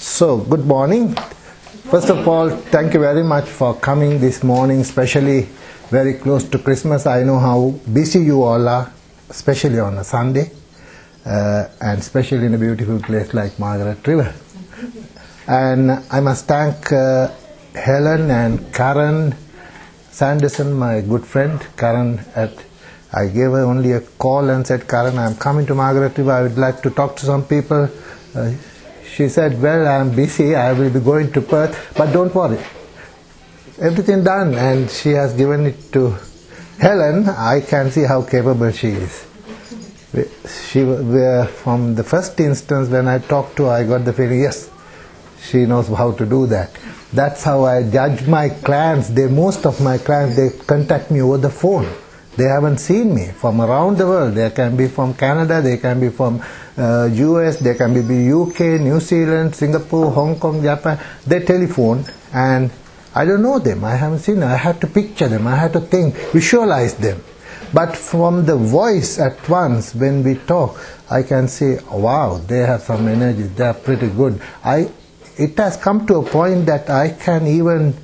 So, good morning. First of all, thank you very much for coming this morning, especially very close to Christmas. I know how busy you all are, especially on a Sunday, uh, and especially in a beautiful place like Margaret River. And I must thank uh, Helen and Karen Sanderson, my good friend. Karen, at I gave her only a call and said, Karen, I'm coming to Margaret River. I would like to talk to some people. Uh, she said, Well, I'm busy. I will be going to Perth, but don't worry. Everything done, and she has given it to Helen. I can see how capable she is. She, from the first instance when I talked to her, I got the feeling, yes, she knows how to do that. That's how I judge my clients. They, most of my clients, they contact me over the phone. They haven't seen me from around the world. They can be from Canada, they can be from uh, US, they can be UK, New Zealand, Singapore, Hong Kong, Japan. They telephone and I don't know them. I haven't seen them. I have to picture them. I have to think, visualize them. But from the voice at once, when we talk, I can say, wow, they have some energy. They are pretty good. I, it has come to a point that I can even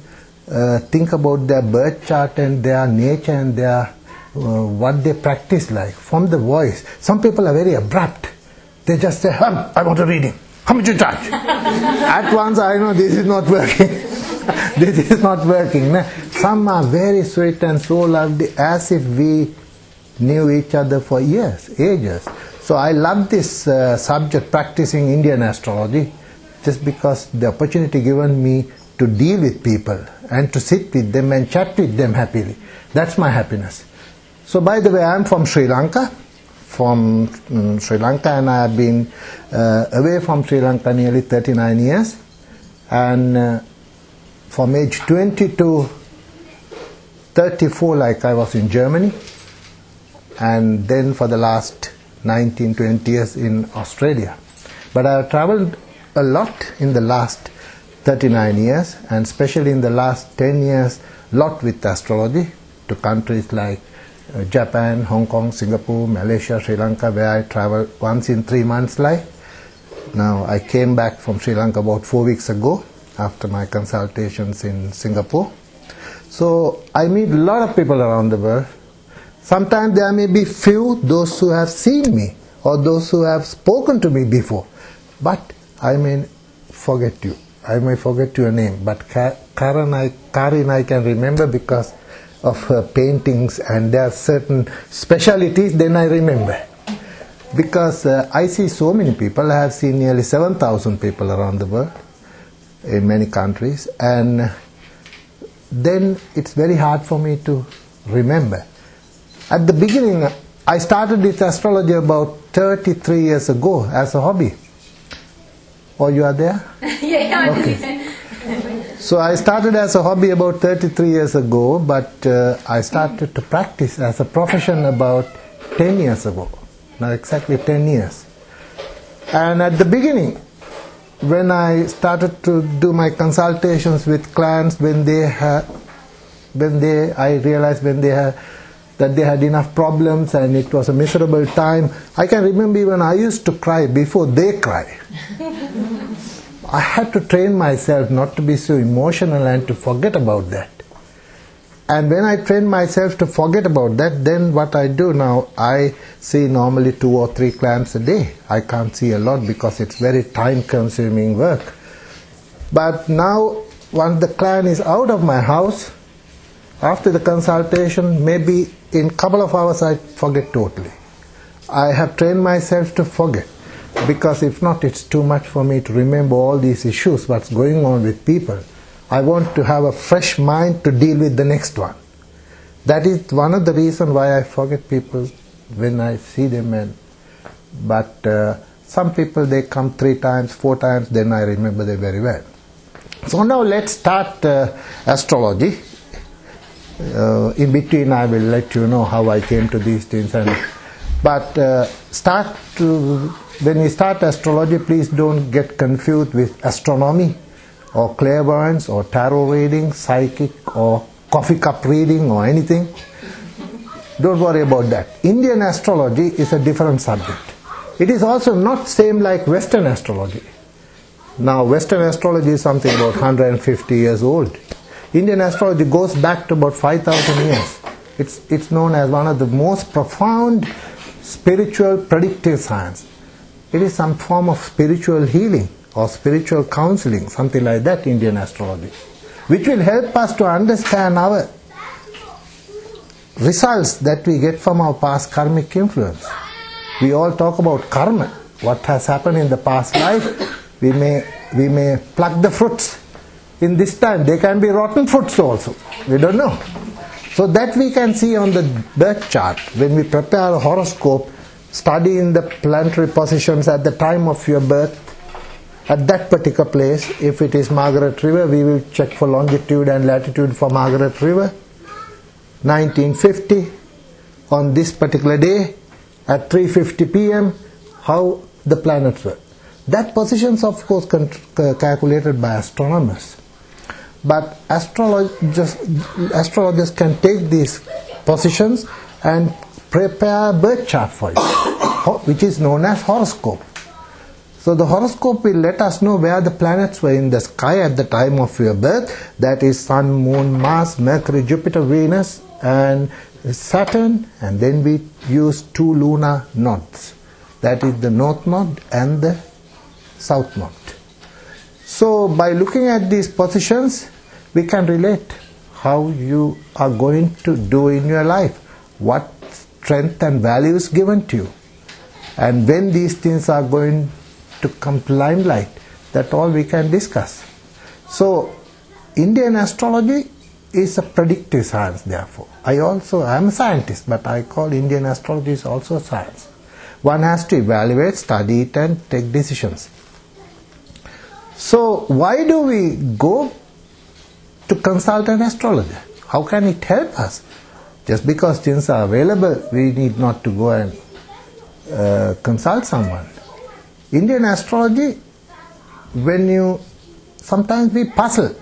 uh, think about their birth chart and their nature and their what they practice like from the voice. Some people are very abrupt. They just say, hum, I want a reading. How much you charge? At once I know this is not working. this is not working. Some are very sweet and so lovely as if we knew each other for years, ages. So I love this uh, subject, practicing Indian astrology, just because the opportunity given me to deal with people and to sit with them and chat with them happily. That's my happiness. So, by the way, I'm from Sri Lanka, from um, Sri Lanka, and I have been uh, away from Sri Lanka nearly 39 years. And uh, from age 20 to 34, like I was in Germany, and then for the last 19, 20 years in Australia. But I have traveled a lot in the last 39 years, and especially in the last 10 years, lot with astrology to countries like Uh, Japan, Hong Kong, Singapore, Malaysia, Sri Lanka, where I travel once in three months like. Now I came back from Sri Lanka about four weeks ago after my consultations in Singapore. So I meet a lot of people around the world. Sometimes there may be few those who have seen me or those who have spoken to me before, but I may forget you. I may forget your name, but Karin I, Karin I can remember because of her paintings and there are certain specialities, then I remember. Because uh, I see so many people, I have seen nearly 7,000 people around the world in many countries, and then it's very hard for me to remember. At the beginning, I started with astrology about 33 years ago as a hobby. Oh, you are there? yeah, okay. So I started as a hobby about 33 years ago, but uh, I started to practice as a profession about 10 years ago. Now exactly 10 years. And at the beginning, when I started to do my consultations with clients, when they had, when they, I realized when they had, that they had enough problems and it was a miserable time. I can remember even I used to cry before they cry. I had to train myself not to be so emotional and to forget about that. And when I train myself to forget about that, then what I do now, I see normally two or three clients a day. I can't see a lot because it's very time consuming work. But now, once the client is out of my house, after the consultation, maybe in couple of hours I forget totally. I have trained myself to forget because if not, it's too much for me to remember all these issues, what's going on with people. I want to have a fresh mind to deal with the next one. That is one of the reasons why I forget people when I see them. And, but uh, some people, they come three times, four times, then I remember them very well. So now let's start uh, astrology. Uh, in between, I will let you know how I came to these things. And, but uh, start to when we start astrology, please don't get confused with astronomy or clairvoyance or tarot reading, psychic or coffee cup reading or anything. Don't worry about that. Indian astrology is a different subject. It is also not same like Western astrology. Now, Western astrology is something about 150 years old. Indian astrology goes back to about 5,000 years. It's, it's known as one of the most profound spiritual predictive science. It is some form of spiritual healing or spiritual counseling, something like that, Indian astrology, which will help us to understand our results that we get from our past karmic influence. We all talk about karma, what has happened in the past life. We may, we may pluck the fruits in this time. They can be rotten fruits also. We don't know. So that we can see on the birth chart when we prepare a horoscope, study in the planetary positions at the time of your birth, at that particular place. If it is Margaret River, we will check for longitude and latitude for Margaret River. 1950, on this particular day, at 3:50 p.m., how the planets were. That positions, of course, con- uh, calculated by astronomers. But astrologers, astrologers can take these positions and prepare birth chart for you, which is known as horoscope. So the horoscope will let us know where the planets were in the sky at the time of your birth. That is Sun, Moon, Mars, Mercury, Jupiter, Venus, and Saturn. And then we use two lunar nodes. That is the north node and the south node. So by looking at these positions, we can relate how you are going to do in your life, what strength and values given to you, and when these things are going to come to limelight. That all we can discuss. So, Indian astrology is a predictive science. Therefore, I also I am a scientist, but I call Indian astrology is also science. One has to evaluate, study it, and take decisions. So, why do we go to consult an astrologer? How can it help us? Just because things are available, we need not to go and uh, consult someone. Indian astrology, when you sometimes we puzzle,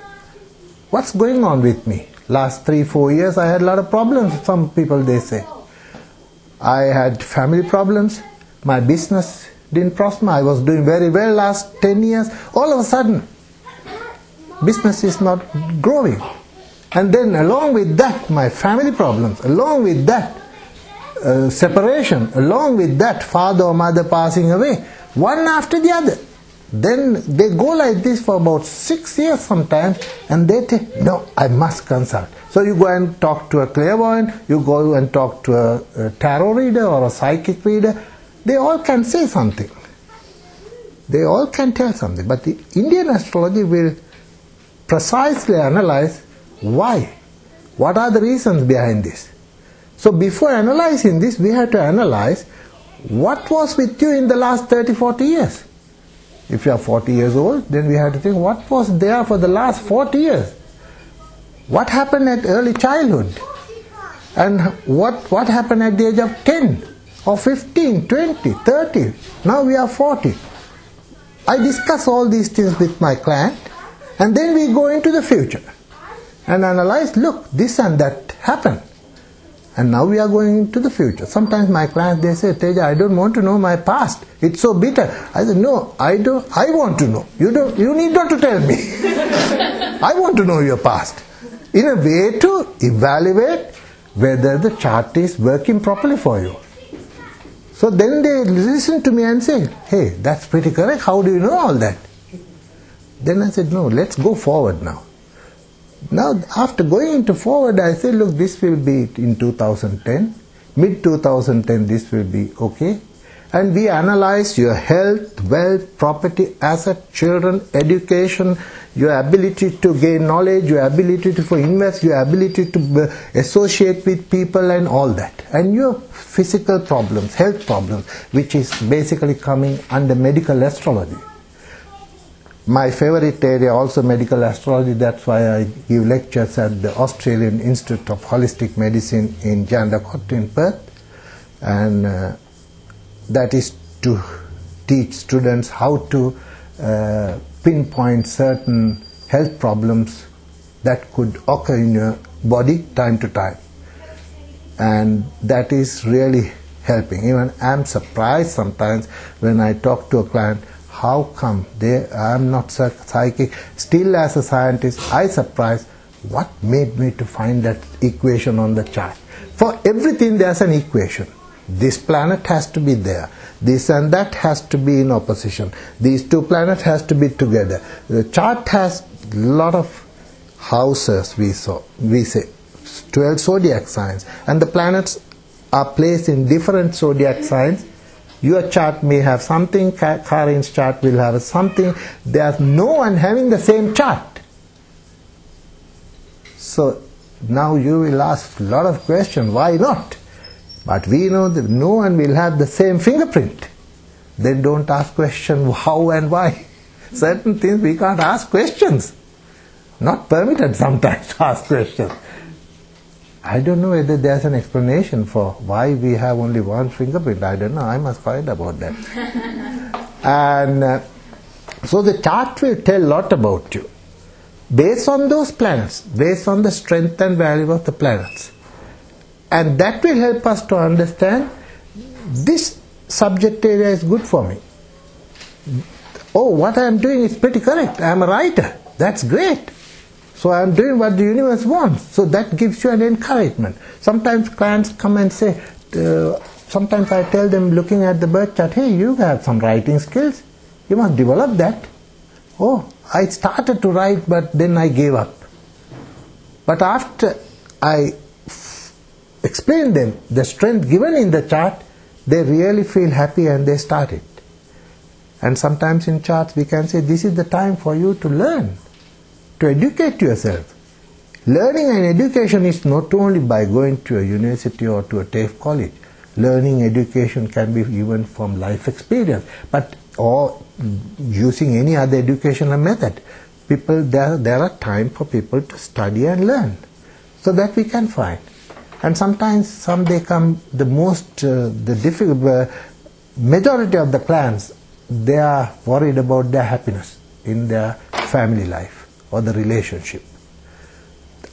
what's going on with me? Last three, four years, I had a lot of problems. Some people they say, I had family problems. My business didn't prosper. I was doing very well last ten years. All of a sudden, business is not growing. And then, along with that, my family problems, along with that, uh, separation, along with that, father or mother passing away, one after the other. Then they go like this for about six years sometimes, and they say, No, I must consult. So you go and talk to a clairvoyant, you go and talk to a, a tarot reader or a psychic reader. They all can say something. They all can tell something. But the Indian astrology will precisely analyze why. What are the reasons behind this? So before analyzing this, we have to analyze what was with you in the last 30, 40 years. If you are 40 years old, then we have to think what was there for the last 40 years. What happened at early childhood? And what, what happened at the age of 10 or 15, 20, 30? Now we are 40. I discuss all these things with my client and then we go into the future and analyze look, this and that happened. And now we are going into the future. Sometimes my clients they say, Teja, I don't want to know my past. It's so bitter. I say, No, I don't I want to know. You don't you need not to tell me. I want to know your past. In a way to evaluate whether the chart is working properly for you. So then they listen to me and say, Hey, that's pretty correct. How do you know all that? Then I said, No, let's go forward now. Now, after going into forward, I say, look, this will be in 2010. Mid 2010, this will be okay. And we analyze your health, wealth, property, asset, children, education, your ability to gain knowledge, your ability to for invest, your ability to uh, associate with people, and all that. And your physical problems, health problems, which is basically coming under medical astrology my favorite area also medical astrology that's why i give lectures at the australian institute of holistic medicine in jandakot in perth. And uh, that is to teach students how to uh, pinpoint certain health problems that could occur in your body time to time. And that is really helping. Even i'm surprised sometimes when i talk to a client how come they, I am not psychic? Still, as a scientist, I surprised what made me to find that equation on the chart. For everything, there's an equation. This planet has to be there. This and that has to be in opposition. These two planets has to be together. The chart has lot of houses. We saw. We say twelve zodiac signs, and the planets are placed in different zodiac signs. Your chart may have something. Karin's chart will have something. There's no one having the same chart. So now you will ask a lot of questions. Why not? But we know that no one will have the same fingerprint. Then don't ask questions how and why. Certain things we can't ask questions. Not permitted sometimes to ask questions. I don't know whether there's an explanation for why we have only one fingerprint. I don't know. I must find about that. and uh, so the chart will tell a lot about you. Based on those planets, based on the strength and value of the planets. And that will help us to understand this subject area is good for me. Oh, what I am doing is pretty correct. I am a writer. That's great. So I am doing what the universe wants. So that gives you an encouragement. Sometimes clients come and say, uh, sometimes I tell them looking at the birth chart, hey, you have some writing skills. You must develop that. Oh, I started to write, but then I gave up. But after I explain them the strength given in the chart, they really feel happy and they start it. And sometimes in charts we can say this is the time for you to learn, to educate yourself. Learning and education is not only by going to a university or to a TAFE college. Learning education can be even from life experience, but or using any other educational method. People there there are time for people to study and learn, so that we can find and sometimes some they come the most uh, the difficult uh, majority of the clans they are worried about their happiness in their family life or the relationship.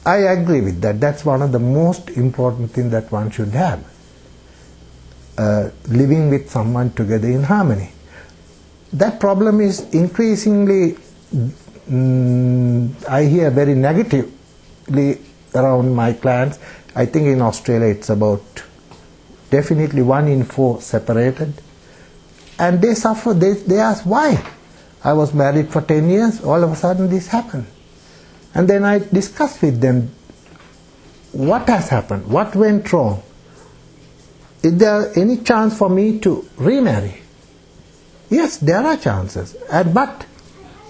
I agree with that. That's one of the most important thing that one should have. Uh, living with someone together in harmony. That problem is increasingly mm, i hear very negatively around my clients. I think in Australia it's about definitely one in four separated. And they suffer, they, they ask why. I was married for 10 years, all of a sudden this happened. And then I discussed with them what has happened, what went wrong. Is there any chance for me to remarry? Yes, there are chances. And but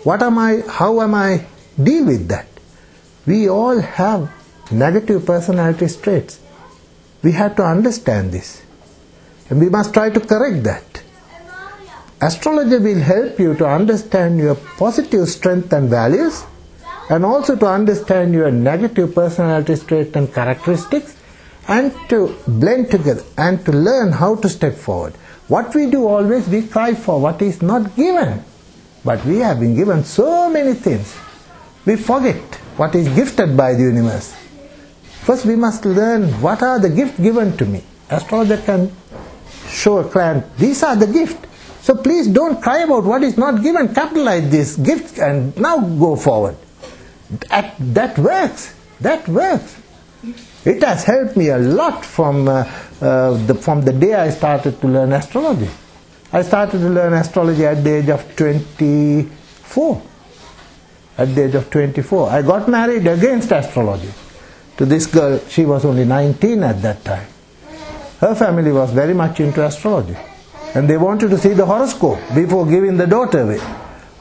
what am I, how am I deal with that? We all have negative personality traits. We have to understand this. And we must try to correct that. Astrology will help you to understand your positive strength and values and also to understand your negative personality traits and characteristics and to blend together and to learn how to step forward. What we do always, we cry for what is not given. But we have been given so many things. We forget what is gifted by the universe. First, we must learn what are the gifts given to me. Astrologer can show a client, these are the gifts. So please don't cry about what is not given. Capitalize this gift and now go forward. That, that works. That works. It has helped me a lot from, uh, uh, the, from the day I started to learn astrology. I started to learn astrology at the age of 24. At the age of 24. I got married against astrology to this girl. She was only 19 at that time. Her family was very much into astrology. And they wanted to see the horoscope before giving the daughter away.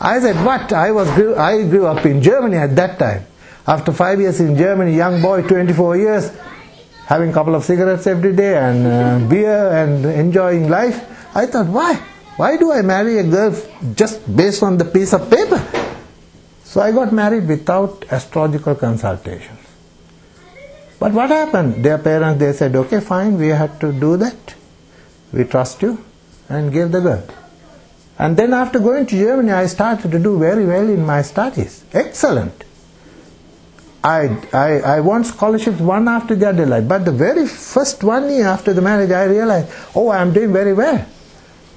I said, what? I, was, I grew up in Germany at that time. After five years in Germany, young boy, 24 years, having a couple of cigarettes every day and uh, beer and enjoying life. I thought, why? Why do I marry a girl just based on the piece of paper? So I got married without astrological consultation. But what happened? Their parents, they said, okay, fine, we had to do that. We trust you and gave the girl. And then after going to Germany, I started to do very well in my studies. Excellent. I, I, I won scholarships one after the other. Like, but the very first one year after the marriage, I realized, oh, I'm doing very well.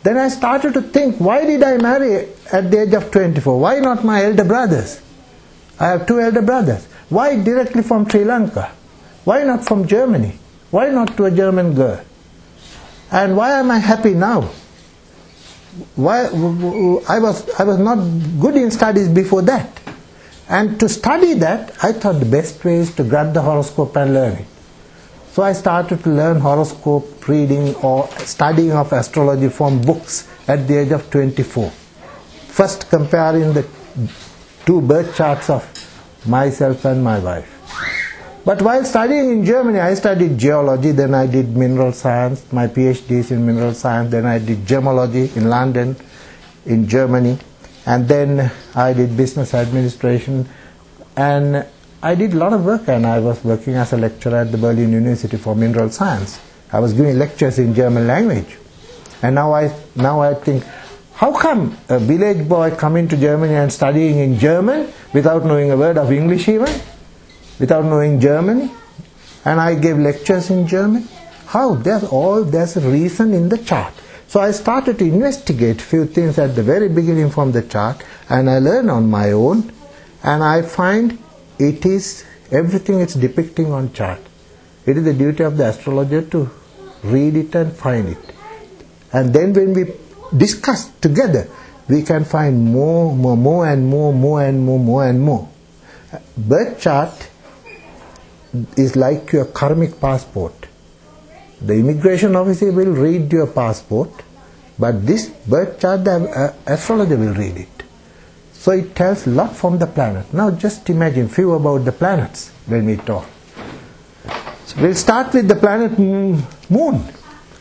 Then I started to think, why did I marry at the age of 24? Why not my elder brothers? I have two elder brothers. Why directly from Sri Lanka? Why not from Germany? Why not to a German girl? And why am I happy now? Why I was I was not good in studies before that. And to study that, I thought the best way is to grab the horoscope and learn it. So I started to learn horoscope reading or studying of astrology from books at the age of 24. First comparing the two birth charts of myself and my wife. But while studying in Germany, I studied geology, then I did mineral science, my PhD is in mineral science, then I did gemology in London, in Germany, and then I did business administration, and I did a lot of work, and I was working as a lecturer at the Berlin University for mineral science. I was giving lectures in German language, and now I now I think, how come a village boy coming to Germany and studying in German without knowing a word of English even? Without knowing Germany, and I gave lectures in German. How? There's all there's a reason in the chart. So I started to investigate few things at the very beginning from the chart, and I learn on my own, and I find it is everything it's depicting on chart. It is the duty of the astrologer to read it and find it, and then when we discuss together, we can find more, more, more, and more, more, and more, more, and more. Birth chart is like your karmic passport. The immigration officer will read your passport, but this birth chart, the uh, astrologer will read it. So it tells lot from the planet. Now just imagine few about the planets when we talk. So we'll start with the planet Moon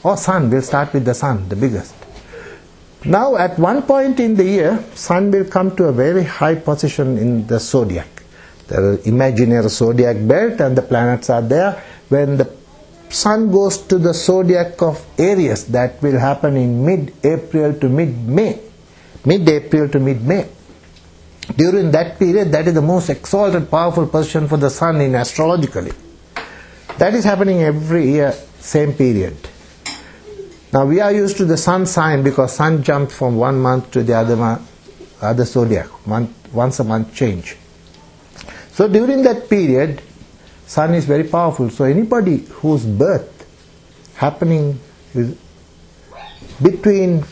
or Sun. We'll start with the Sun, the biggest. Now at one point in the year, Sun will come to a very high position in the zodiac the imaginary zodiac belt and the planets are there. When the sun goes to the zodiac of Aries, that will happen in mid-April to mid-May. Mid-April to mid-May. During that period, that is the most exalted, powerful position for the sun in astrologically. That is happening every year, same period. Now we are used to the sun sign because sun jumped from one month to the other month, other zodiac, month, once a month change. So during that period, sun is very powerful. So anybody whose birth happening is between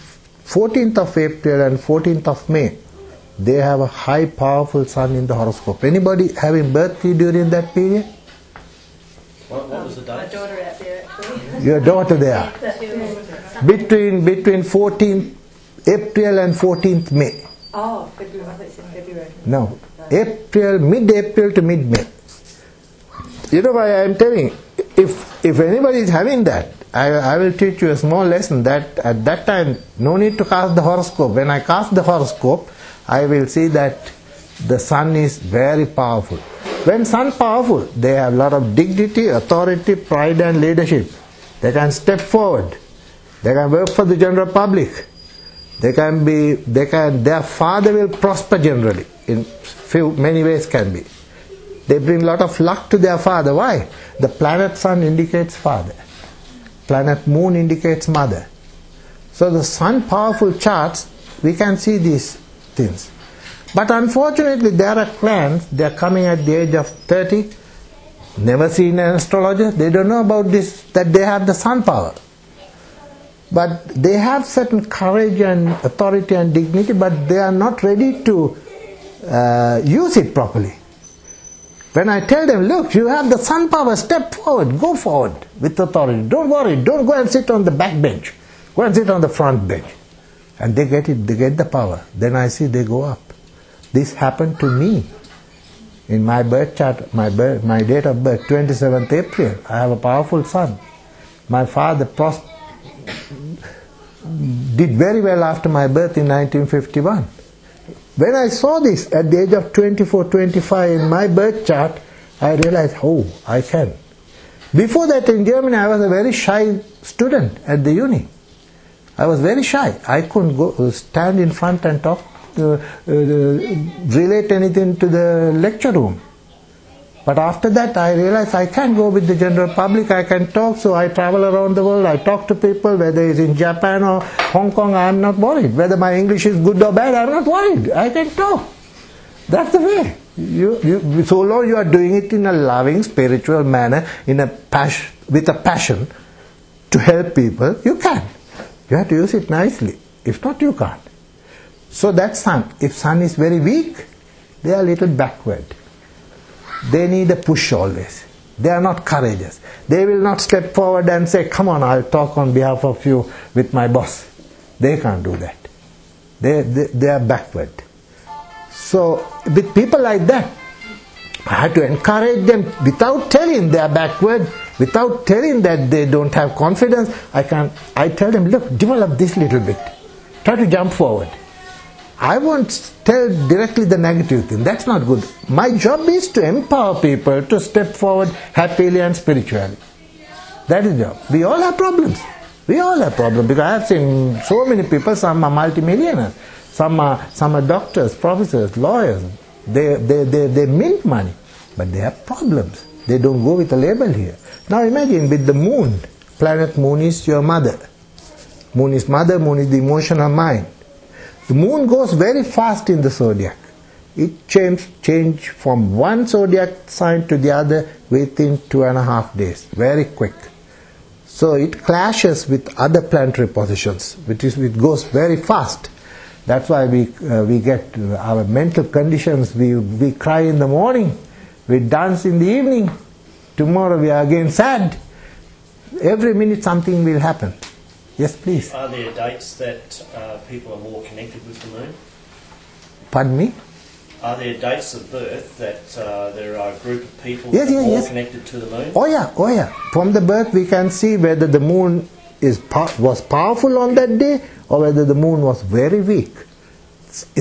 14th of April and 14th of May, they have a high powerful sun in the horoscope. Anybody having birth during that period? What, what was the date? My daughter out there actually. Your daughter there. Between between 14th April and 14th May. Oh, February. I thought you said February. No, April, mid-April to mid-May. You know why I am telling? If if anybody is having that, I, I will teach you a small lesson that at that time no need to cast the horoscope. When I cast the horoscope, I will see that the sun is very powerful. When sun powerful, they have a lot of dignity, authority, pride, and leadership. They can step forward. They can work for the general public. They can be. They can. Their father will prosper generally in few many ways can be. They bring a lot of luck to their father. Why? The planet sun indicates father. Planet moon indicates mother. So the sun powerful charts, we can see these things. But unfortunately, there are clans, they are coming at the age of 30, never seen an astrologer, they don't know about this, that they have the sun power. But they have certain courage and authority and dignity, but they are not ready to uh, use it properly. When I tell them, look, you have the sun power, step forward, go forward with authority. Don't worry, don't go and sit on the back bench. Go and sit on the front bench. And they get it, they get the power. Then I see they go up. This happened to me. In my birth chart, my, birth, my date of birth, 27th April, I have a powerful sun. My father pros- did very well after my birth in 1951. When I saw this at the age of 24, 25 in my birth chart, I realized, oh, I can. Before that in Germany, I was a very shy student at the uni. I was very shy. I couldn't go stand in front and talk, uh, uh, relate anything to the lecture room. But after that, I realized I can't go with the general public. I can talk, so I travel around the world. I talk to people, whether it's in Japan or Hong Kong. I'm not worried. Whether my English is good or bad, I'm not worried. I can talk. That's the way. You, you, so long you are doing it in a loving, spiritual manner, in a passion, with a passion to help people, you can. You have to use it nicely. If not, you can't. So that sun, if sun is very weak, they are a little backward. They need a push always. They are not courageous. They will not step forward and say, Come on, I'll talk on behalf of you with my boss. They can't do that. They, they, they are backward. So, with people like that, I have to encourage them without telling they are backward, without telling that they don't have confidence. I can I tell them, look, develop this little bit. Try to jump forward. I won't tell directly the negative thing. That's not good. My job is to empower people to step forward happily and spiritually. That is job. We all have problems. We all have problems because I have seen so many people, some are multimillionaires, some are, some are doctors, professors, lawyers. They, they, they, they mint money, but they have problems. They don't go with a label here. Now imagine with the moon, planet moon is your mother. Moon is mother, moon is the emotional mind. The moon goes very fast in the zodiac. It change, change from one zodiac sign to the other within two and a half days. Very quick. So it clashes with other planetary positions, which is it goes very fast. That's why we uh, we get uh, our mental conditions. We we cry in the morning, we dance in the evening. Tomorrow we are again sad. Every minute something will happen. Yes, please. Are there dates that uh, people are more connected with the moon? Pardon me. Are there dates of birth that uh, there are a group of people Yes, yes, more yes. connected to the moon? Oh yeah, oh yeah. From the birth we can see whether the moon is was powerful on that day or whether the moon was very weak.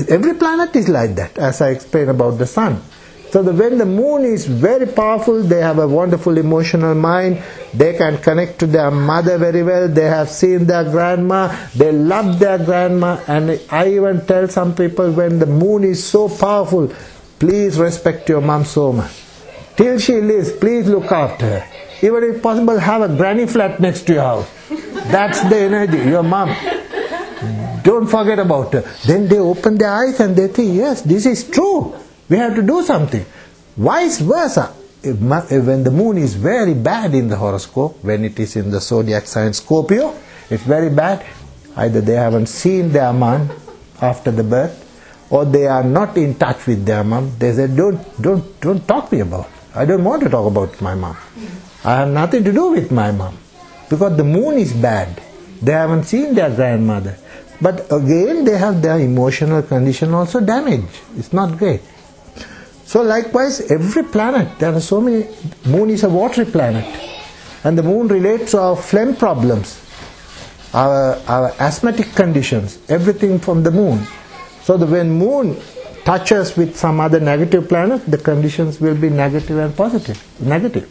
Every planet is like that, as I explained about the sun. So that when the moon is very powerful, they have a wonderful emotional mind. They can connect to their mother very well. They have seen their grandma. They love their grandma. And I even tell some people when the moon is so powerful, please respect your mom so much. Till she lives, please look after her. Even if possible, have a granny flat next to your house. That's the energy, your mom. Don't forget about her. Then they open their eyes and they think, yes, this is true. We have to do something. Vice versa. If when the moon is very bad in the horoscope, when it is in the zodiac sign Scorpio, it's very bad. Either they haven't seen their mom after the birth, or they are not in touch with their mom. They say, don't, don't, don't talk to me about. it. I don't want to talk about my mom. I have nothing to do with my mom because the moon is bad. They haven't seen their grandmother. But again, they have their emotional condition also damaged. It's not great. So likewise, every planet, there are so many. Moon is a watery planet, and the moon relates to our phlegm problems, our our asthmatic conditions, everything from the moon. So that when moon touches with some other negative planet, the conditions will be negative and positive. Negative.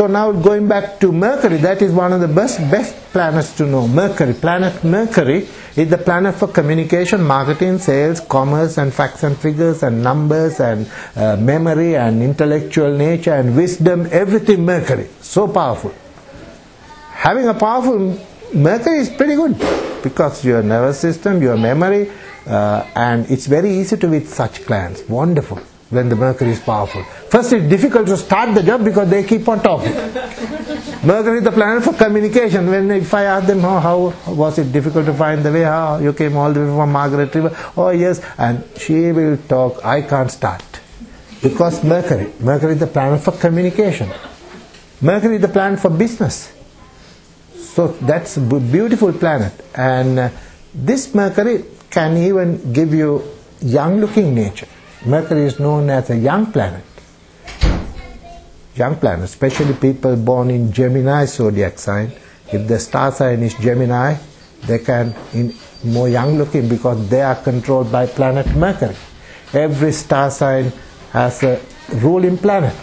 So now going back to Mercury, that is one of the best best planets to know. Mercury, planet Mercury is the planet for communication, marketing, sales, commerce, and facts and figures, and numbers, and uh, memory, and intellectual nature, and wisdom. Everything Mercury, so powerful. Having a powerful Mercury is pretty good because your nervous system, your memory, uh, and it's very easy to with such clients. Wonderful when the Mercury is powerful. First, it's difficult to start the job because they keep on talking. Mercury is the planet for communication. When if I ask them, oh, how was it difficult to find the way? How you came all the way from Margaret River? Oh yes, and she will talk. I can't start because Mercury. Mercury is the planet for communication. Mercury is the planet for business. So that's a beautiful planet, and uh, this Mercury can even give you young-looking nature. Mercury is known as a young planet. Young planet, especially people born in Gemini zodiac sign. If the star sign is Gemini, they can in more young-looking because they are controlled by planet Mercury. Every star sign has a ruling planet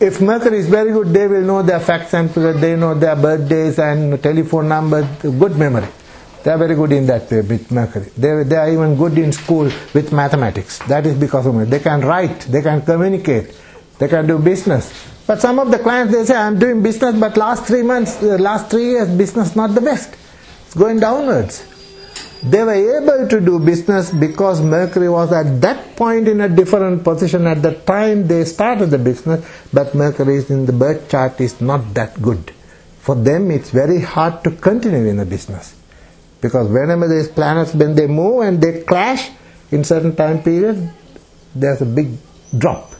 if Mercury is very good, they will know their facts and figures, they know their birthdays and telephone numbers, good memory. They are very good in that way with Mercury. They, they are even good in school with mathematics. That is because of Mercury. They can write, they can communicate, they can do business. But some of the clients they say, I'm doing business, but last three months, uh, last three years, business not the best. It's going downwards. They were able to do business because Mercury was at that point in a different position at the time they started the business, but Mercury is in the birth chart is not that good. For them, it's very hard to continue in the business because whenever these planets, when they move and they clash in certain time period, there's a big drop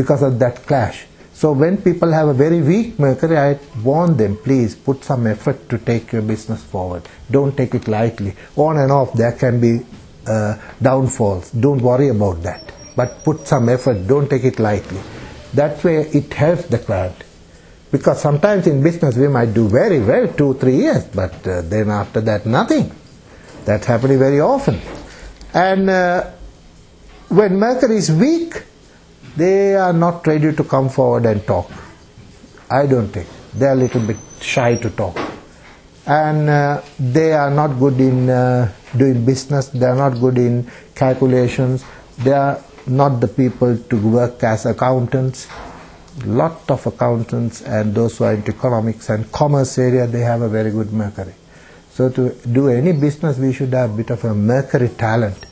because of that clash. So when people have a very weak Mercury, I warn them, please put some effort to take your business forward. Don't take it lightly. On and off, there can be uh, downfalls. Don't worry about that. But put some effort. Don't take it lightly. That way, it helps the client. Because sometimes in business we might do very well two, three years, but uh, then after that, nothing. That's happening very often. And uh, when Mercury is weak, they are not ready to come forward and talk. I don't think. They are a little bit shy to talk. And uh, they are not good in uh, doing business, they are not good in calculations, they are not the people to work as accountants. Lot of accountants and those who are into economics and commerce area, they have a very good Mercury. So to do any business, we should have a bit of a Mercury talent.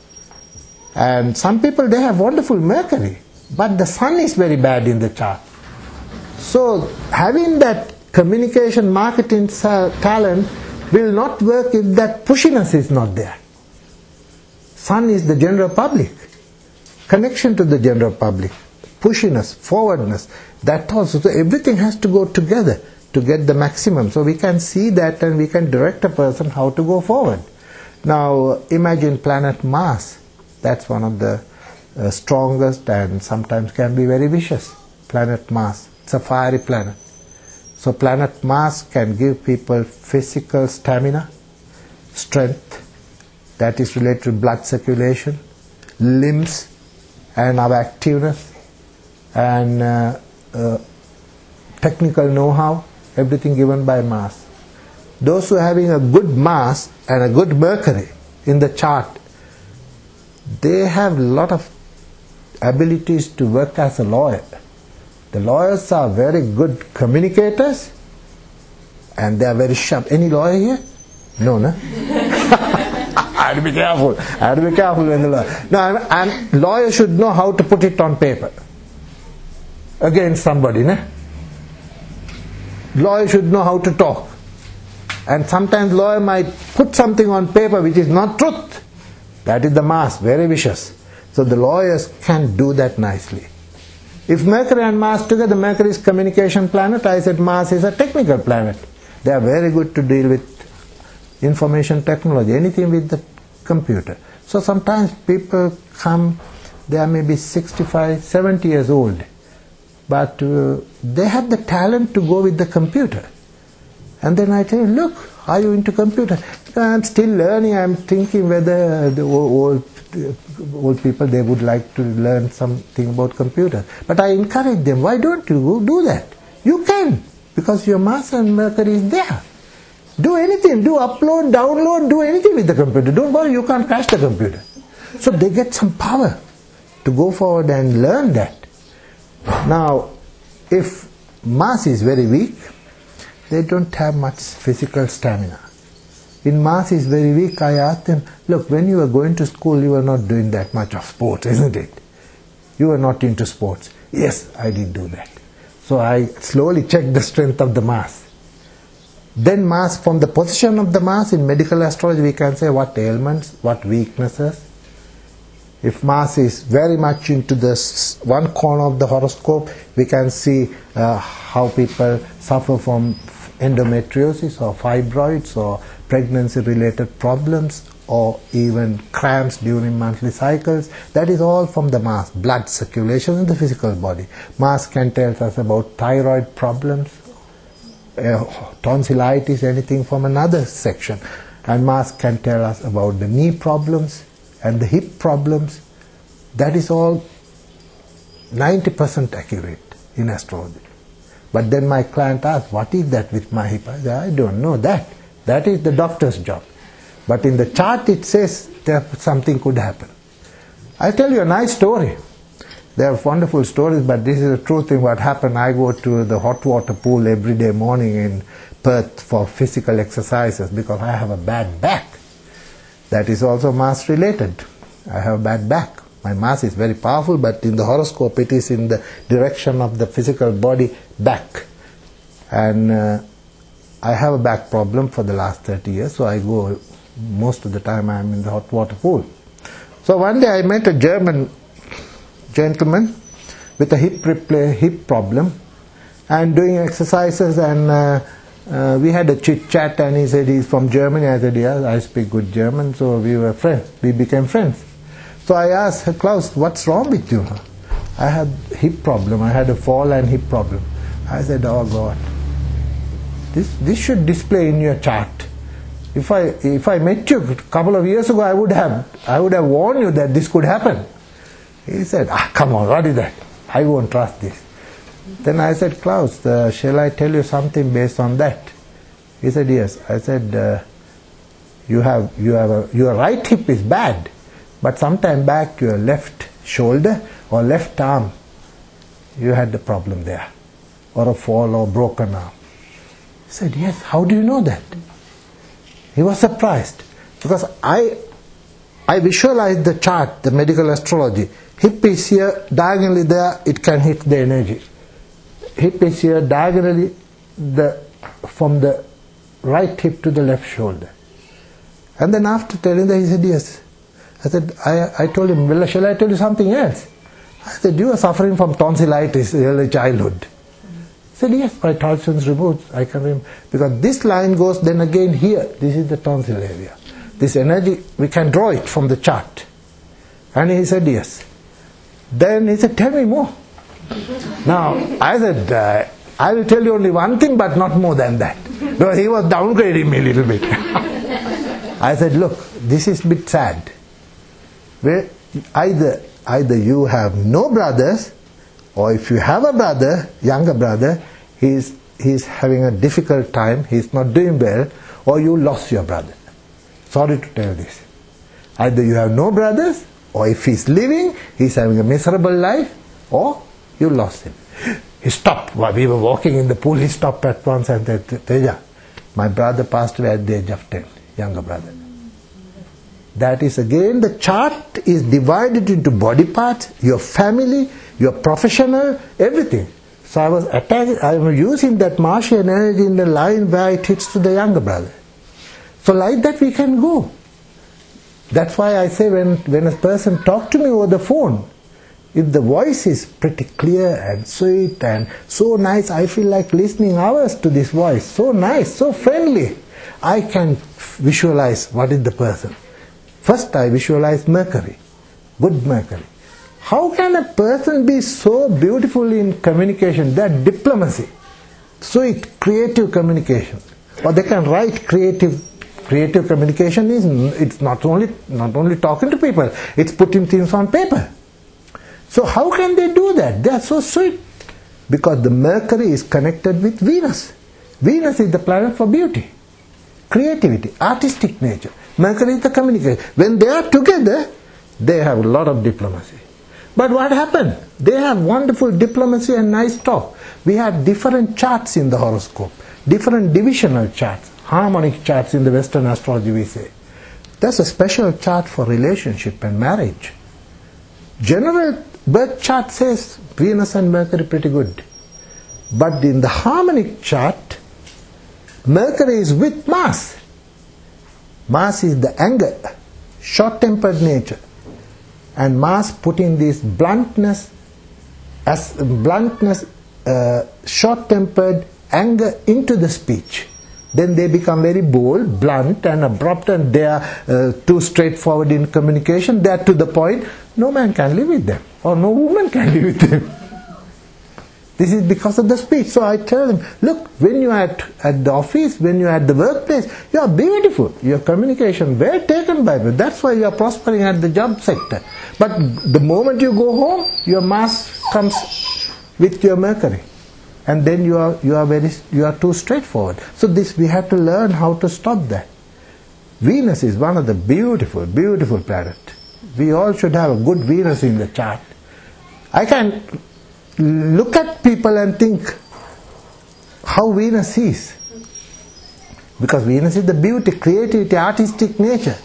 And some people, they have wonderful Mercury but the sun is very bad in the chart. So having that communication marketing talent will not work if that pushiness is not there. Sun is the general public, connection to the general public, pushiness, forwardness, that also. So everything has to go together to get the maximum. So we can see that and we can direct a person how to go forward. Now imagine planet Mars. That's one of the uh, strongest and sometimes can be very vicious. Planet Mars. It's a fiery planet. So planet Mars can give people physical stamina, strength that is related to blood circulation, limbs and our activeness and uh, uh, technical know-how, everything given by Mars. Those who are having a good Mars and a good Mercury in the chart, they have lot of abilities to work as a lawyer. The lawyers are very good communicators and they are very sharp. Any lawyer here? No, no? I have to be careful. I have to be careful when the lawyer. No, and lawyer should know how to put it on paper against somebody, no? Lawyer should know how to talk. And sometimes lawyer might put something on paper which is not truth. That is the Mars, very vicious. So the lawyers can do that nicely. If Mercury and Mars together, Mercury is communication planet, I said Mars is a technical planet. They are very good to deal with information technology, anything with the computer. So sometimes people come, they are maybe 65, 70 years old, but uh, they have the talent to go with the computer. And then I tell them, look, are you into computer? I'm still learning, I'm thinking whether the old old people they would like to learn something about computer. But i encourage them why don't you do that? You can because your Mars and Mercury is there. Do anything. Do upload download do anything with the computer. Don't worry you can't crash the computer. So they get some power to go forward and learn that now if Mars is very weak they don't have much physical stamina in Mars is very weak, I asked them, look, when you were going to school, you were not doing that much of sports, isn't it? You were not into sports. Yes, I did do that. So I slowly checked the strength of the Mars. Then Mars, from the position of the Mars in medical astrology, we can say what ailments, what weaknesses. If Mars is very much into this one corner of the horoscope, we can see uh, how people suffer from endometriosis or fibroids or pregnancy related problems or even cramps during monthly cycles. That is all from the Mars, blood circulation in the physical body. Mars can tell us about thyroid problems, uh, tonsillitis, anything from another section. And Mars can tell us about the knee problems and the hip problems. That is all 90% accurate in astrology. But then my client asked, What is that with my hip? I, said, I don't know that. That is the doctor's job. But in the chart it says that something could happen. I'll tell you a nice story. There are wonderful stories, but this is the true thing what happened. I go to the hot water pool every day morning in Perth for physical exercises because I have a bad back. That is also Mars related. I have bad back. My Mars is very powerful, but in the horoscope it is in the direction of the physical body back. And uh, I have a back problem for the last 30 years, so I go most of the time I am in the hot water pool. So one day I met a German gentleman with a hip hip problem and doing exercises and uh, uh, we had a chit chat and he said he's from Germany. I said, yeah, I speak good German. So we were friends. We became friends. So I asked Klaus, what's wrong with you? I had hip problem. I had a fall and hip problem. I said, oh God, this, this should display in your chart. If I, if I met you a couple of years ago, I would have, I would have warned you that this could happen. He said, ah, come on, what is that? I won't trust this. Then I said, Klaus, uh, shall I tell you something based on that? He said, yes. I said, uh, you have, you have a, your right hip is bad, but sometime back your left shoulder or left arm, you had the problem there, or a fall or broken arm. He said, yes, how do you know that? He was surprised because I, I visualized the chart, the medical astrology. Hip is here, diagonally there, it can hit the energy. Hip is here, diagonally the, from the right hip to the left shoulder. And then after telling that, he said, yes. I said, I, I told him, well, shall I tell you something else? I said, you are suffering from tonsillitis early childhood. He said, yes, my tonsils removed. I can remember. Because this line goes then again here. This is the tonsil area. This energy, we can draw it from the chart. And he said, yes. Then he said, tell me more. Now, I said, uh, I will tell you only one thing, but not more than that. Because he was downgrading me a little bit. I said, look, this is a bit sad. Where either, either you have no brothers, or if you have a brother, younger brother, he's, he's having a difficult time, he's not doing well, or you lost your brother. Sorry to tell this. Either you have no brothers, or if he's living, he's having a miserable life, or you lost him. He stopped. While we were walking in the pool, he stopped at once and said, Teja, my brother passed away at the age of 10, younger brother. That is again, the chart is divided into body parts, your family, your professional, everything. So I was attacking, I was using that Martian energy in the line where it hits to the younger brother. So like that we can go. That's why I say when, when a person talks to me over the phone, if the voice is pretty clear and sweet and so nice, I feel like listening hours to this voice. So nice, so friendly. I can visualize what is the person. First, I visualize Mercury, good Mercury. How can a person be so beautiful in communication? That diplomacy, sweet, creative communication, or they can write creative. Creative communication is it's not only not only talking to people; it's putting things on paper. So how can they do that? They are so sweet because the Mercury is connected with Venus. Venus is the planet for beauty, creativity, artistic nature. Mercury is the communication. When they are together, they have a lot of diplomacy. But what happened? They have wonderful diplomacy and nice talk. We have different charts in the horoscope, different divisional charts, harmonic charts in the Western astrology we say. There's a special chart for relationship and marriage. General birth chart says Venus and Mercury pretty good. But in the harmonic chart, Mercury is with Mars. Mars is the anger, short tempered nature. And Mars putting this bluntness, as bluntness, uh, short tempered anger into the speech. Then they become very bold, blunt, and abrupt, and they are uh, too straightforward in communication. They are to the point, no man can live with them, or no woman can live with them. This is because of the speech. So I tell them, look, when you are at, at the office, when you are at the workplace, you are beautiful. Your communication well taken by me. That's why you are prospering at the job sector. But the moment you go home, your mask comes with your Mercury. And then you are you are very you are too straightforward. So this we have to learn how to stop that. Venus is one of the beautiful, beautiful planet. We all should have a good Venus in the chart. I can look at people and think how Venus is. Because Venus is the beauty, creativity, artistic nature.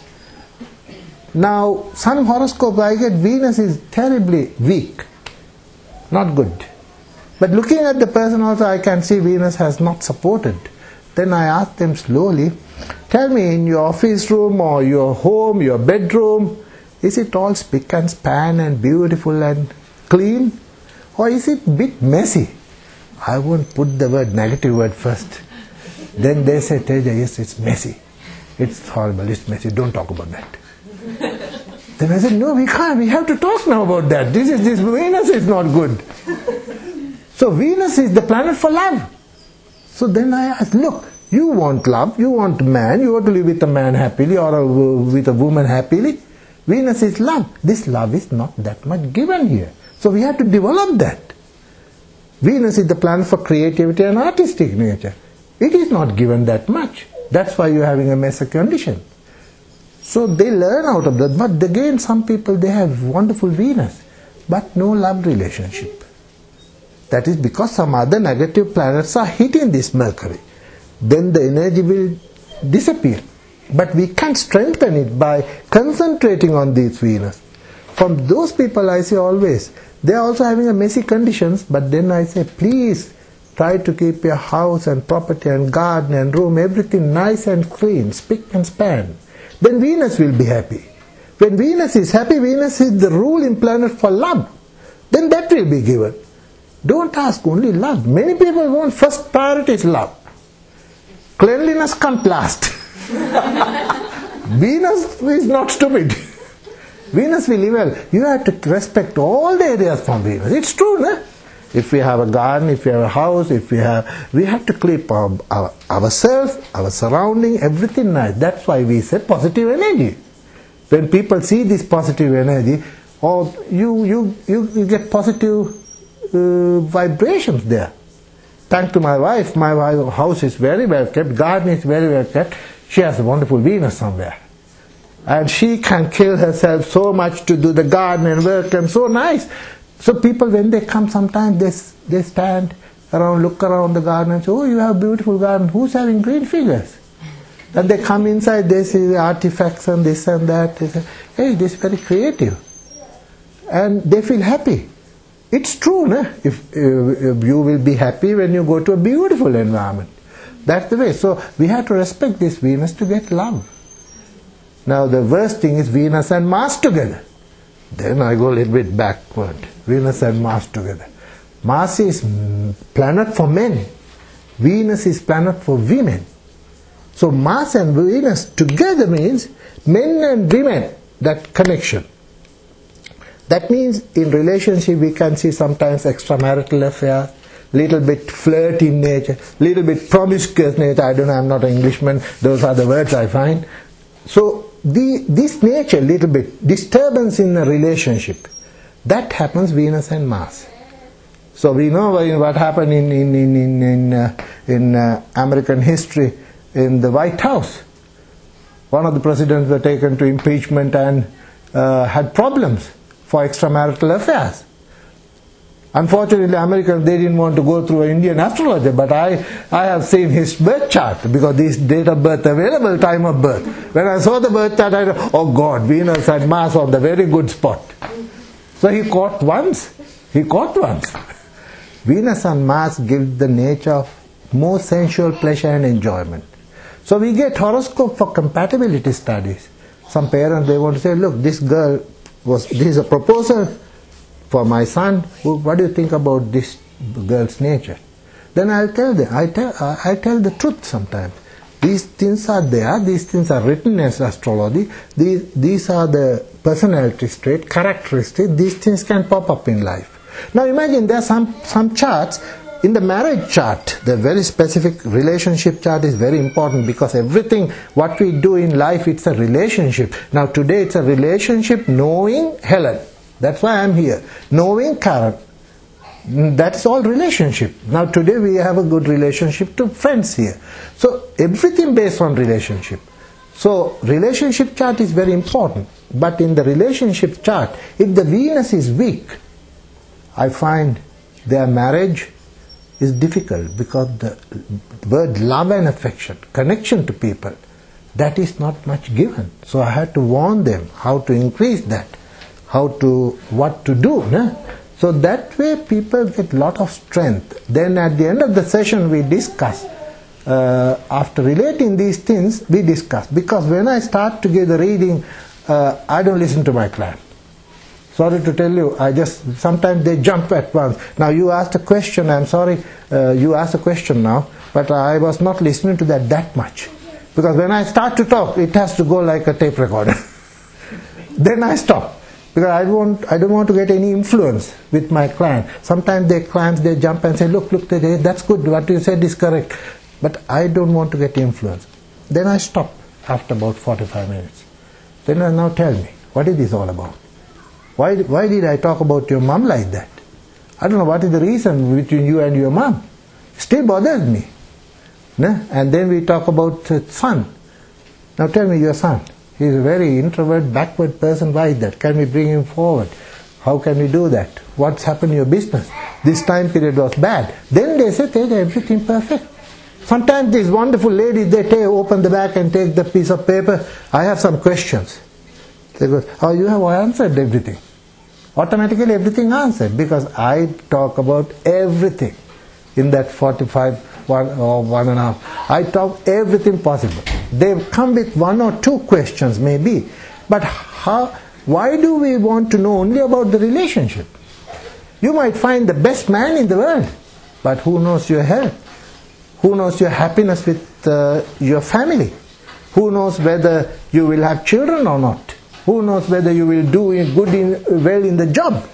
Now, some horoscope I get Venus is terribly weak, not good. But looking at the person also, I can see Venus has not supported. Then I ask them slowly, tell me in your office room or your home, your bedroom, is it all spick and span and beautiful and clean? Or is it a bit messy? I won't put the word negative word first. Then they say, Teja, yes, it's messy. It's horrible, it's messy, don't talk about that. then I said, no, we can't, we have to talk now about that. This is, this Venus is not good. So Venus is the planet for love. So then I asked, look, you want love, you want man, you want to live with a man happily or a, with a woman happily. Venus is love. This love is not that much given here. So we have to develop that. Venus is the planet for creativity and artistic nature. It is not given that much. That's why you're having a messy condition. So they learn out of that. But again, some people they have wonderful Venus, but no love relationship. That is because some other negative planets are hitting this Mercury. Then the energy will disappear. But we can strengthen it by concentrating on this Venus. From those people I say always, they are also having a messy conditions, but then I say, please try to keep your house and property and garden and room, everything nice and clean, spick and span. Then Venus will be happy. When Venus is happy, Venus is the ruling planet for love. Then that will be given. Don't ask only love. Many people want first priority is love. Cleanliness comes last. Venus is not stupid. Venus will live well. You have to respect all the areas from Venus. It's true, no? If we have a garden, if we have a house, if we have, we have to keep our, our, ourselves, our surrounding, everything nice. That's why we say positive energy. When people see this positive energy, or you, you, you, you get positive uh, vibrations there. Thanks to my wife, my wife, house is very well kept, garden is very well kept. She has a wonderful Venus somewhere. And she can kill herself so much to do the garden and work and so nice. So people, when they come sometimes, they, they stand around, look around the garden and say, oh, you have a beautiful garden. Who's having green figures? Then they come inside, they see the artifacts and this and that. They say, hey, this is very creative. And they feel happy. It's true? If, if you will be happy when you go to a beautiful environment. That's the way. So we have to respect this Venus to get love. Now the worst thing is Venus and Mars together. Then I go a little bit backward. Venus and Mars together. Mars is planet for men. Venus is planet for women. So Mars and Venus together means men and women, that connection. That means in relationship we can see sometimes extramarital affair, little bit flirt in nature, little bit promiscuous nature. I don't know, I'm not an Englishman. Those are the words I find. So the, this nature, little bit disturbance in a relationship, that happens Venus and Mars. So we know what happened in in in in in, uh, in uh, American history in the White House. One of the presidents were taken to impeachment and uh, had problems for extramarital affairs. Unfortunately, Americans they didn't want to go through an Indian astrologer, but I, I have seen his birth chart because this date of birth available, time of birth. When I saw the birth chart, I oh God, Venus and Mars on the very good spot. So he caught once. He caught once. Venus and Mars give the nature of more sensual pleasure and enjoyment. So we get horoscope for compatibility studies. Some parents they want to say, look, this girl was this is a proposal for my son, what do you think about this girl's nature? Then I'll tell them, I tell, uh, I tell the truth sometimes. These things are there, these things are written as astrology, these, these are the personality trait, characteristic. these things can pop up in life. Now imagine there are some, some charts, in the marriage chart, the very specific relationship chart is very important because everything what we do in life it's a relationship. Now today it's a relationship knowing Helen. That's why I'm here. Knowing Karen. That's all relationship. Now today we have a good relationship to friends here. So everything based on relationship. So relationship chart is very important. But in the relationship chart, if the Venus is weak, I find their marriage is difficult because the word love and affection, connection to people, that is not much given. So I had to warn them how to increase that, how to, what to do. No? So that way people get lot of strength. Then at the end of the session we discuss. Uh, after relating these things, we discuss. Because when I start to give the reading, uh, I don't listen to my client. Sorry to tell you, I just sometimes they jump at once. Now you asked a question. I'm sorry, uh, you asked a question now, but I was not listening to that that much because when I start to talk, it has to go like a tape recorder. then I stop because I don't I don't want to get any influence with my client. Sometimes their clients they jump and say, look, look, that's good. What you said is correct, but I don't want to get influence. Then I stop after about 45 minutes. Then I now tell me, what is this all about? Why, why did I talk about your mom like that? I don't know what is the reason between you and your mom. Still bothers me. And then we talk about son. Now tell me your son. He is a very introvert, backward person. Why is that? Can we bring him forward? How can we do that? What's happened in your business? This time period was bad. Then they say, take everything perfect. Sometimes these wonderful ladies, they take, open the back and take the piece of paper. I have some questions. They go, oh, you have answered everything. Automatically everything answered because I talk about everything in that 45 one or one and a half. I talk everything possible. They come with one or two questions maybe, but how? Why do we want to know only about the relationship? You might find the best man in the world, but who knows your health? Who knows your happiness with uh, your family? Who knows whether you will have children or not? Who knows whether you will do good in, well in the job?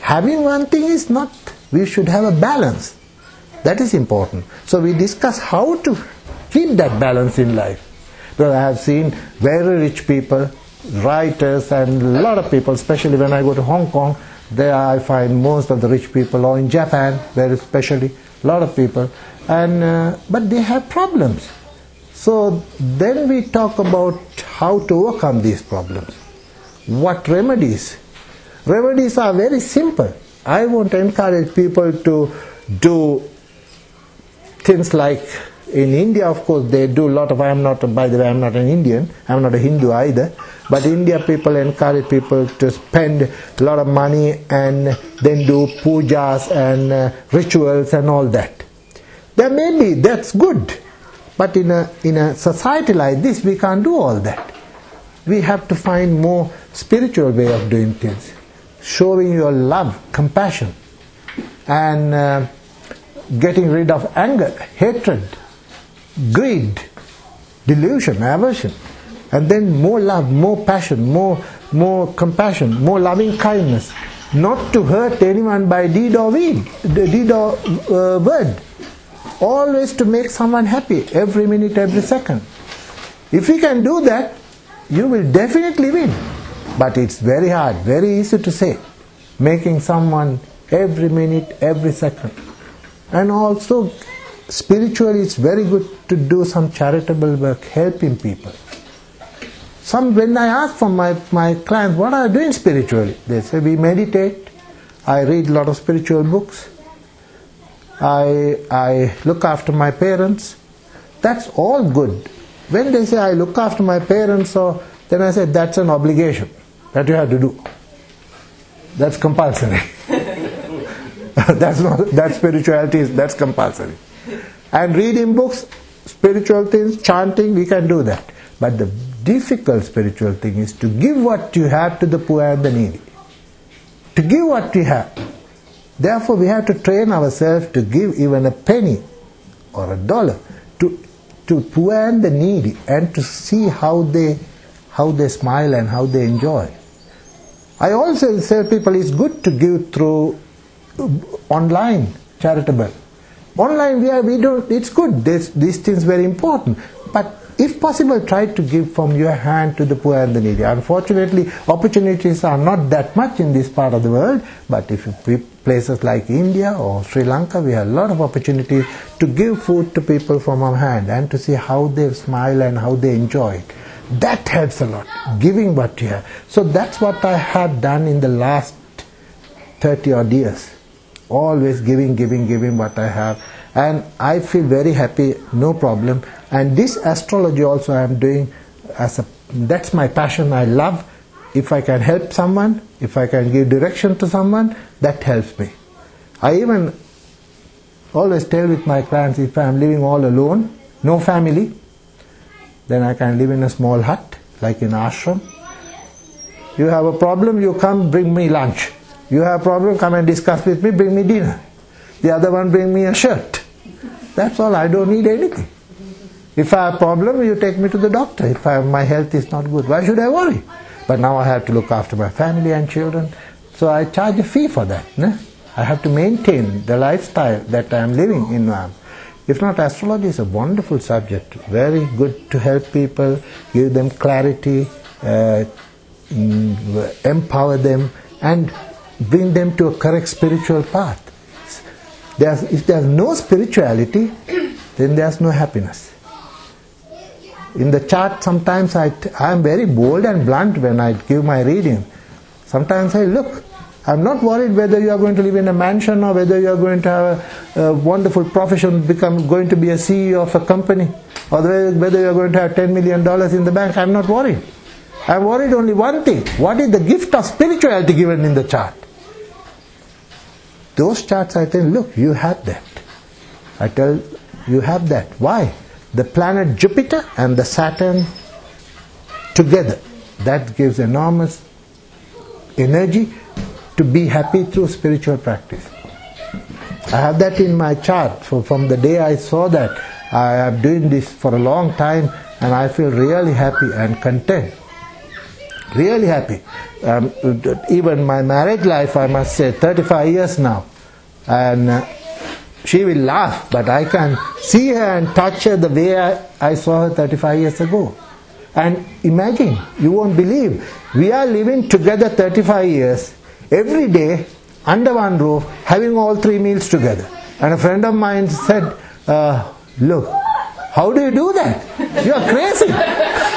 Having one thing is not. We should have a balance. That is important. So we discuss how to keep that balance in life. Because I have seen very rich people, writers, and a lot of people, especially when I go to Hong Kong, there I find most of the rich people, or in Japan, very especially, a lot of people, and uh, but they have problems. So then we talk about how to overcome these problems. What remedies? Remedies are very simple. I want to encourage people to do things like in India, of course, they do a lot of. I am not, by the way, I am not an Indian. I am not a Hindu either. But India people encourage people to spend a lot of money and then do pujas and uh, rituals and all that. There may be that's good, but in a in a society like this, we can't do all that. We have to find more spiritual way of doing things, showing your love, compassion, and. Uh, getting rid of anger, hatred, greed, delusion, aversion, and then more love, more passion, more more compassion, more loving kindness, not to hurt anyone by deed or deed, deed or uh, word. Always to make someone happy every minute, every second. If you can do that, you will definitely win. But it's very hard, very easy to say. Making someone every minute, every second and also spiritually it's very good to do some charitable work helping people some when i ask from my, my clients what are you doing spiritually they say we meditate i read a lot of spiritual books i i look after my parents that's all good when they say i look after my parents or then i say that's an obligation that you have to do that's compulsory that's not that spirituality is that's compulsory. And reading books, spiritual things, chanting, we can do that. But the difficult spiritual thing is to give what you have to the poor and the needy. To give what you have. Therefore, we have to train ourselves to give even a penny or a dollar to to poor and the needy, and to see how they how they smile and how they enjoy. I also say people it's good to give through uh, online charitable online we are we don't it's good this these things very important but if possible, try to give from your hand to the poor and the needy. Unfortunately, opportunities are not that much in this part of the world, but if you pe- places like India or Sri Lanka, we have a lot of opportunities to give food to people from our hand and to see how they smile and how they enjoy it. That helps a lot, giving what you have. So that's what I have done in the last 30 odd years. Always giving, giving, giving what I have. And I feel very happy, no problem. And this astrology also I am doing as a, that's my passion, I love. If I can help someone, if I can give direction to someone, that helps me. I even always tell with my clients if I am living all alone, no family, then I can live in a small hut, like in ashram. You have a problem, you come, bring me lunch. You have a problem, come and discuss with me, bring me dinner. The other one, bring me a shirt. That's all, I don't need anything. If I have a problem, you take me to the doctor. If I, my health is not good, why should I worry? But now I have to look after my family and children, so I charge a fee for that. Ne? I have to maintain the lifestyle that I am living in If not, astrology is a wonderful subject, very good to help people, give them clarity, uh, mm, empower them, and bring them to a correct spiritual path. There's, if there's no spirituality, then there's no happiness. In the chart, sometimes I, I am very bold and blunt when I give my reading. Sometimes I look, I'm not worried whether you are going to live in a mansion or whether you are going to have a, a wonderful profession, become going to be a CEO of a company, or whether you are going to have $10 million in the bank. I'm not worried. I'm worried only one thing. What is the gift of spirituality given in the chart? Those charts I tell, look, you have that. I tell you have that. Why? The planet Jupiter and the Saturn together. That gives enormous energy to be happy through spiritual practice. I have that in my chart. So from the day I saw that, I am doing this for a long time and I feel really happy and content. Really happy. Um, even my marriage life, I must say, 35 years now. And uh, she will laugh, but I can see her and touch her the way I, I saw her 35 years ago. And imagine, you won't believe, we are living together 35 years, every day, under one roof, having all three meals together. And a friend of mine said, uh, Look, how do you do that? You are crazy.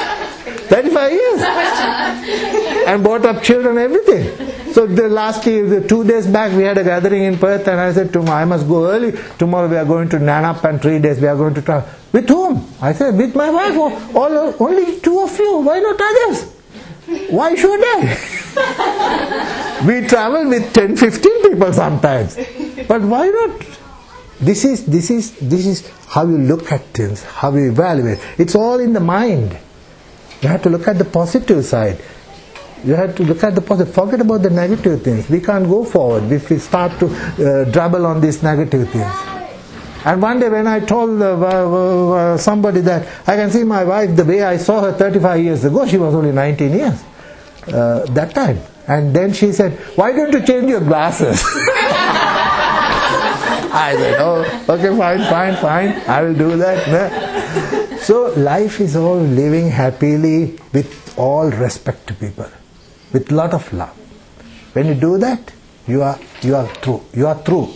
35 years. and brought up children, everything. So the last year, two days back, we had a gathering in Perth, and I said to him, I must go early. Tomorrow we are going to Nannup, and three days we are going to travel. With whom? I said, with my wife. All only two of you. Why not others? Why should I? we travel with 10, 15 people sometimes. But why not? This is this is this is how you look at things, how you evaluate. It's all in the mind. You have to look at the positive side. You have to look at the positive. Forget about the negative things. We can't go forward if we start to uh, drabble on these negative things. And one day when I told uh, uh, somebody that I can see my wife the way I saw her 35 years ago, she was only 19 years uh, that time. And then she said, Why don't you change your glasses? I said, Oh, okay, fine, fine, fine. I will do that. So life is all living happily with all respect to people, with lot of love. When you do that, you are you are true. You are true.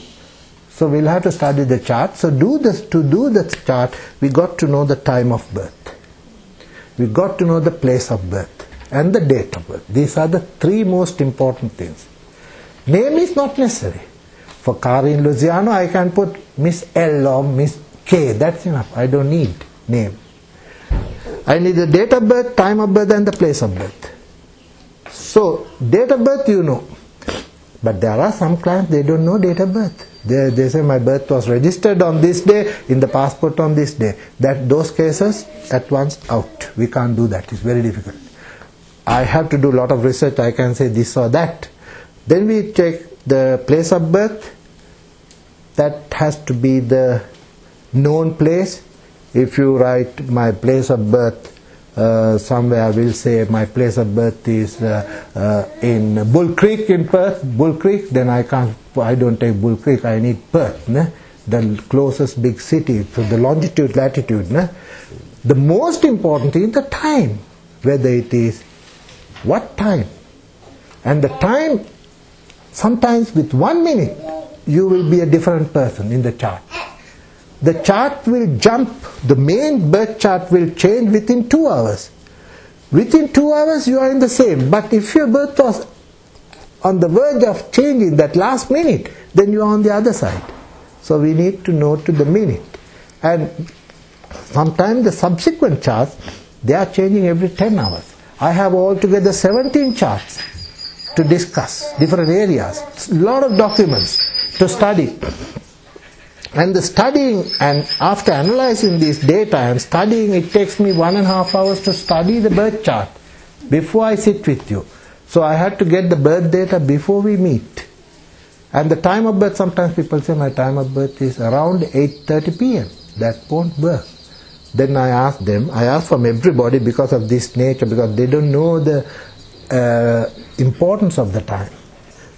So we'll have to study the chart. So do this to do the chart, we got to know the time of birth. We got to know the place of birth and the date of birth. These are the three most important things. Name is not necessary. For Karin Luciano, I can put Miss L or Miss K. That's enough. I don't need name. I need the date of birth, time of birth, and the place of birth. So, date of birth you know. But there are some clients, they don't know date of birth. They, they say my birth was registered on this day, in the passport on this day. That those cases at once out. We can't do that. It's very difficult. I have to do a lot of research. I can say this or that. Then we take the place of birth. That has to be the known place. If you write my place of birth uh, somewhere, I will say my place of birth is uh, uh, in Bull Creek in Perth, Bull Creek. Then I can't. I don't take Bull Creek. I need Perth, ne? the closest big city. So the longitude, latitude. Ne? The most important is the time, whether it is what time. And the time, sometimes with one minute, you will be a different person in the chart. The chart will jump, the main birth chart will change within two hours. Within two hours, you are in the same. But if your birth was on the verge of changing that last minute, then you are on the other side. So we need to know to the minute. And sometimes the subsequent charts, they are changing every 10 hours. I have altogether 17 charts to discuss, different areas, lot of documents to study. And the studying and after analyzing this data and studying, it takes me one and a half hours to study the birth chart before I sit with you. So I had to get the birth data before we meet. And the time of birth, sometimes people say my time of birth is around 8.30 p.m. That won't work. Then I ask them, I ask from everybody because of this nature, because they don't know the uh, importance of the time.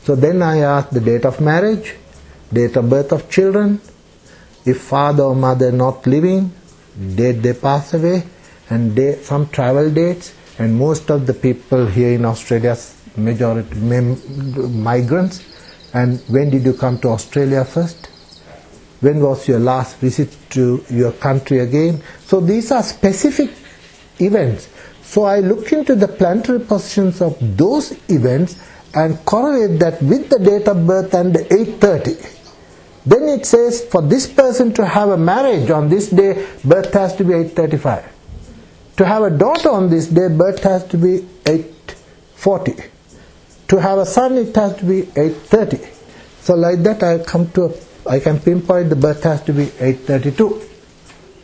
So then I ask the date of marriage, date of birth of children, if father or mother not living, date they pass away, and some travel dates, and most of the people here in Australia, majority migrants, and when did you come to Australia first? When was your last visit to your country again? So these are specific events. So I look into the planetary positions of those events and correlate that with the date of birth and the 830. Then it says for this person to have a marriage on this day, birth has to be 835. To have a daughter on this day, birth has to be 840. To have a son, it has to be 830. So like that, I come to a, I can pinpoint the birth has to be 832.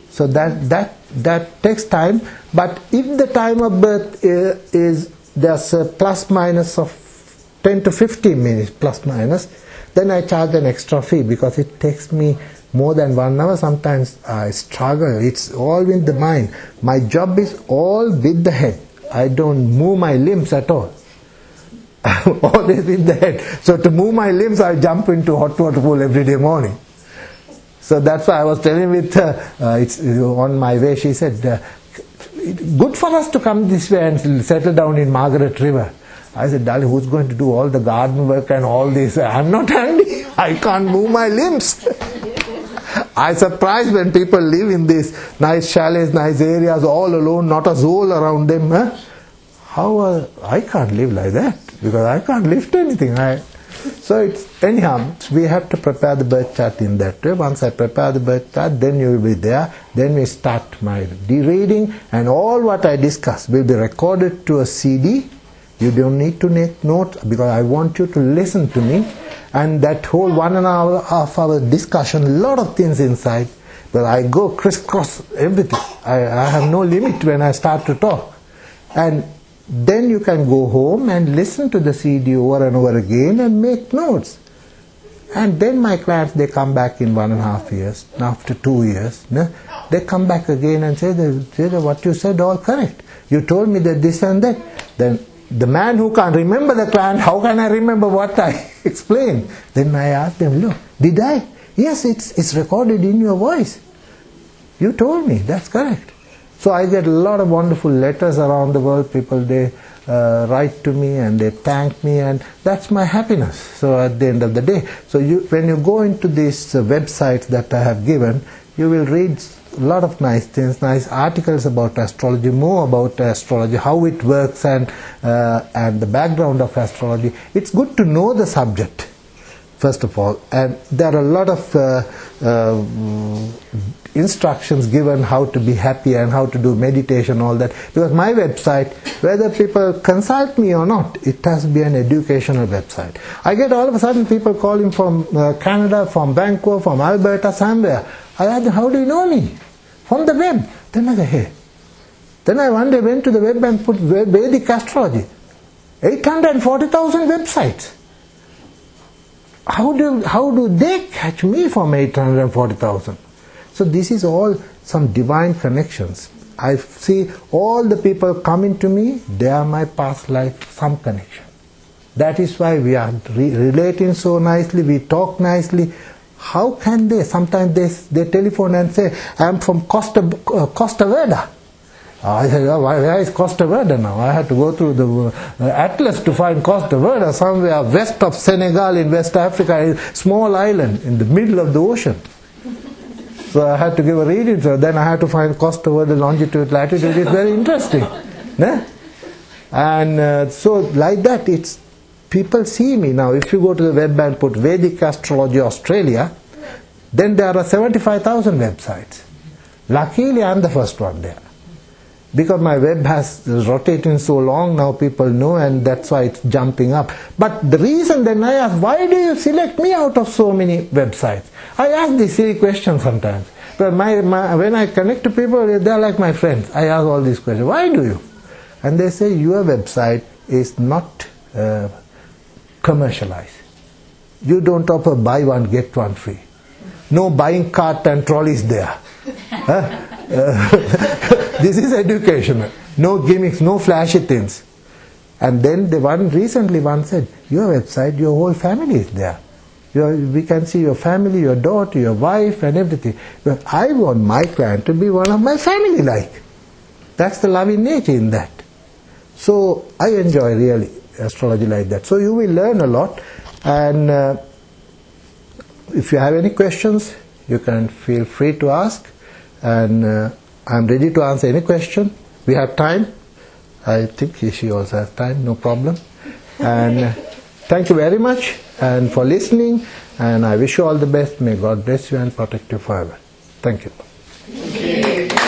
So that that that takes time. But if the time of birth is, is there's a plus minus of 10 to 15 minutes plus minus, then I charge an extra fee because it takes me more than one hour. Sometimes I struggle. It's all with the mind. My job is all with the head. I don't move my limbs at all. Always with the head. So to move my limbs, I jump into hot water pool every day morning. So that's why I was telling with uh, uh, it's on my way. She said, uh, "Good for us to come this way and settle down in Margaret River." I said, "Darling, who's going to do all the garden work and all this? I'm not handy. I can't move my limbs." I surprised when people live in these nice chalets, nice areas, all alone, not a soul around them. Huh? How I can't live like that because I can't lift anything. I, so it's anyhow we have to prepare the birth chart in that way. Once I prepare the birth chart, then you will be there. Then we start my reading, and all what I discuss will be recorded to a CD. You don't need to make notes because I want you to listen to me. And that whole one and a half hour discussion, a lot of things inside. But I go crisscross everything. I, I have no limit when I start to talk. And then you can go home and listen to the CD over and over again and make notes. And then my clients, they come back in one and a half years, after two years, no? they come back again and say, what you said all correct. You told me that this and that. Then the man who can't remember the client, how can I remember what I explained? Then I ask them, look, did I? Yes, it's, it's recorded in your voice. You told me, that's correct. So I get a lot of wonderful letters around the world. People they uh, write to me and they thank me, and that's my happiness. So at the end of the day, so you when you go into these uh, websites that I have given, you will read a lot of nice things, nice articles about astrology, more about astrology, how it works, and uh, and the background of astrology. It's good to know the subject first of all. And there are a lot of uh, uh, instructions given how to be happy and how to do meditation, all that. Because my website, whether people consult me or not, it has to be an educational website. I get all of a sudden people calling from uh, Canada, from Vancouver, from Alberta, somewhere. I ask how do you know me? From the web. Then I say, hey. Then I one day went to the web and put Vedic astrology. 840,000 websites how do how do they catch me from 840,000? So this is all some divine connections. I see all the people coming to me, they are my past life, some connection. That is why we are re- relating so nicely, we talk nicely. How can they? Sometimes they, they telephone and say, I'm from Costa, uh, Costa Verde. I said, oh, where is Costa Verde now? I had to go through the uh, atlas to find Costa Verde, somewhere west of Senegal in West Africa, a small island in the middle of the ocean. So I had to give a reading. Then I had to find Costa Verde longitude, latitude. It's very interesting. yeah? And uh, so like that, it's people see me now. If you go to the web and put Vedic Astrology Australia, then there are 75,000 websites. Luckily, I'm the first one there. Because my web has is rotating so long now, people know, and that's why it's jumping up. But the reason then I ask, why do you select me out of so many websites? I ask this silly question sometimes. But my, my, when I connect to people, they're like my friends. I ask all these questions. Why do you? And they say, your website is not uh, commercialized. You don't offer buy one, get one free. No buying cart and trolleys there. Huh? Uh, this is educational. No gimmicks, no flashy things. And then the one recently one said, your website, your whole family is there. Your, we can see your family, your daughter, your wife, and everything. But I want my client to be one of my family like. That's the loving nature in that. So I enjoy really astrology like that. So you will learn a lot, and uh, if you have any questions, you can feel free to ask, and uh, I'm ready to answer any question. We have time. I think she also has time, no problem. And uh, thank you very much and for listening. And I wish you all the best. May God bless you and protect you forever. Thank you. Thank you.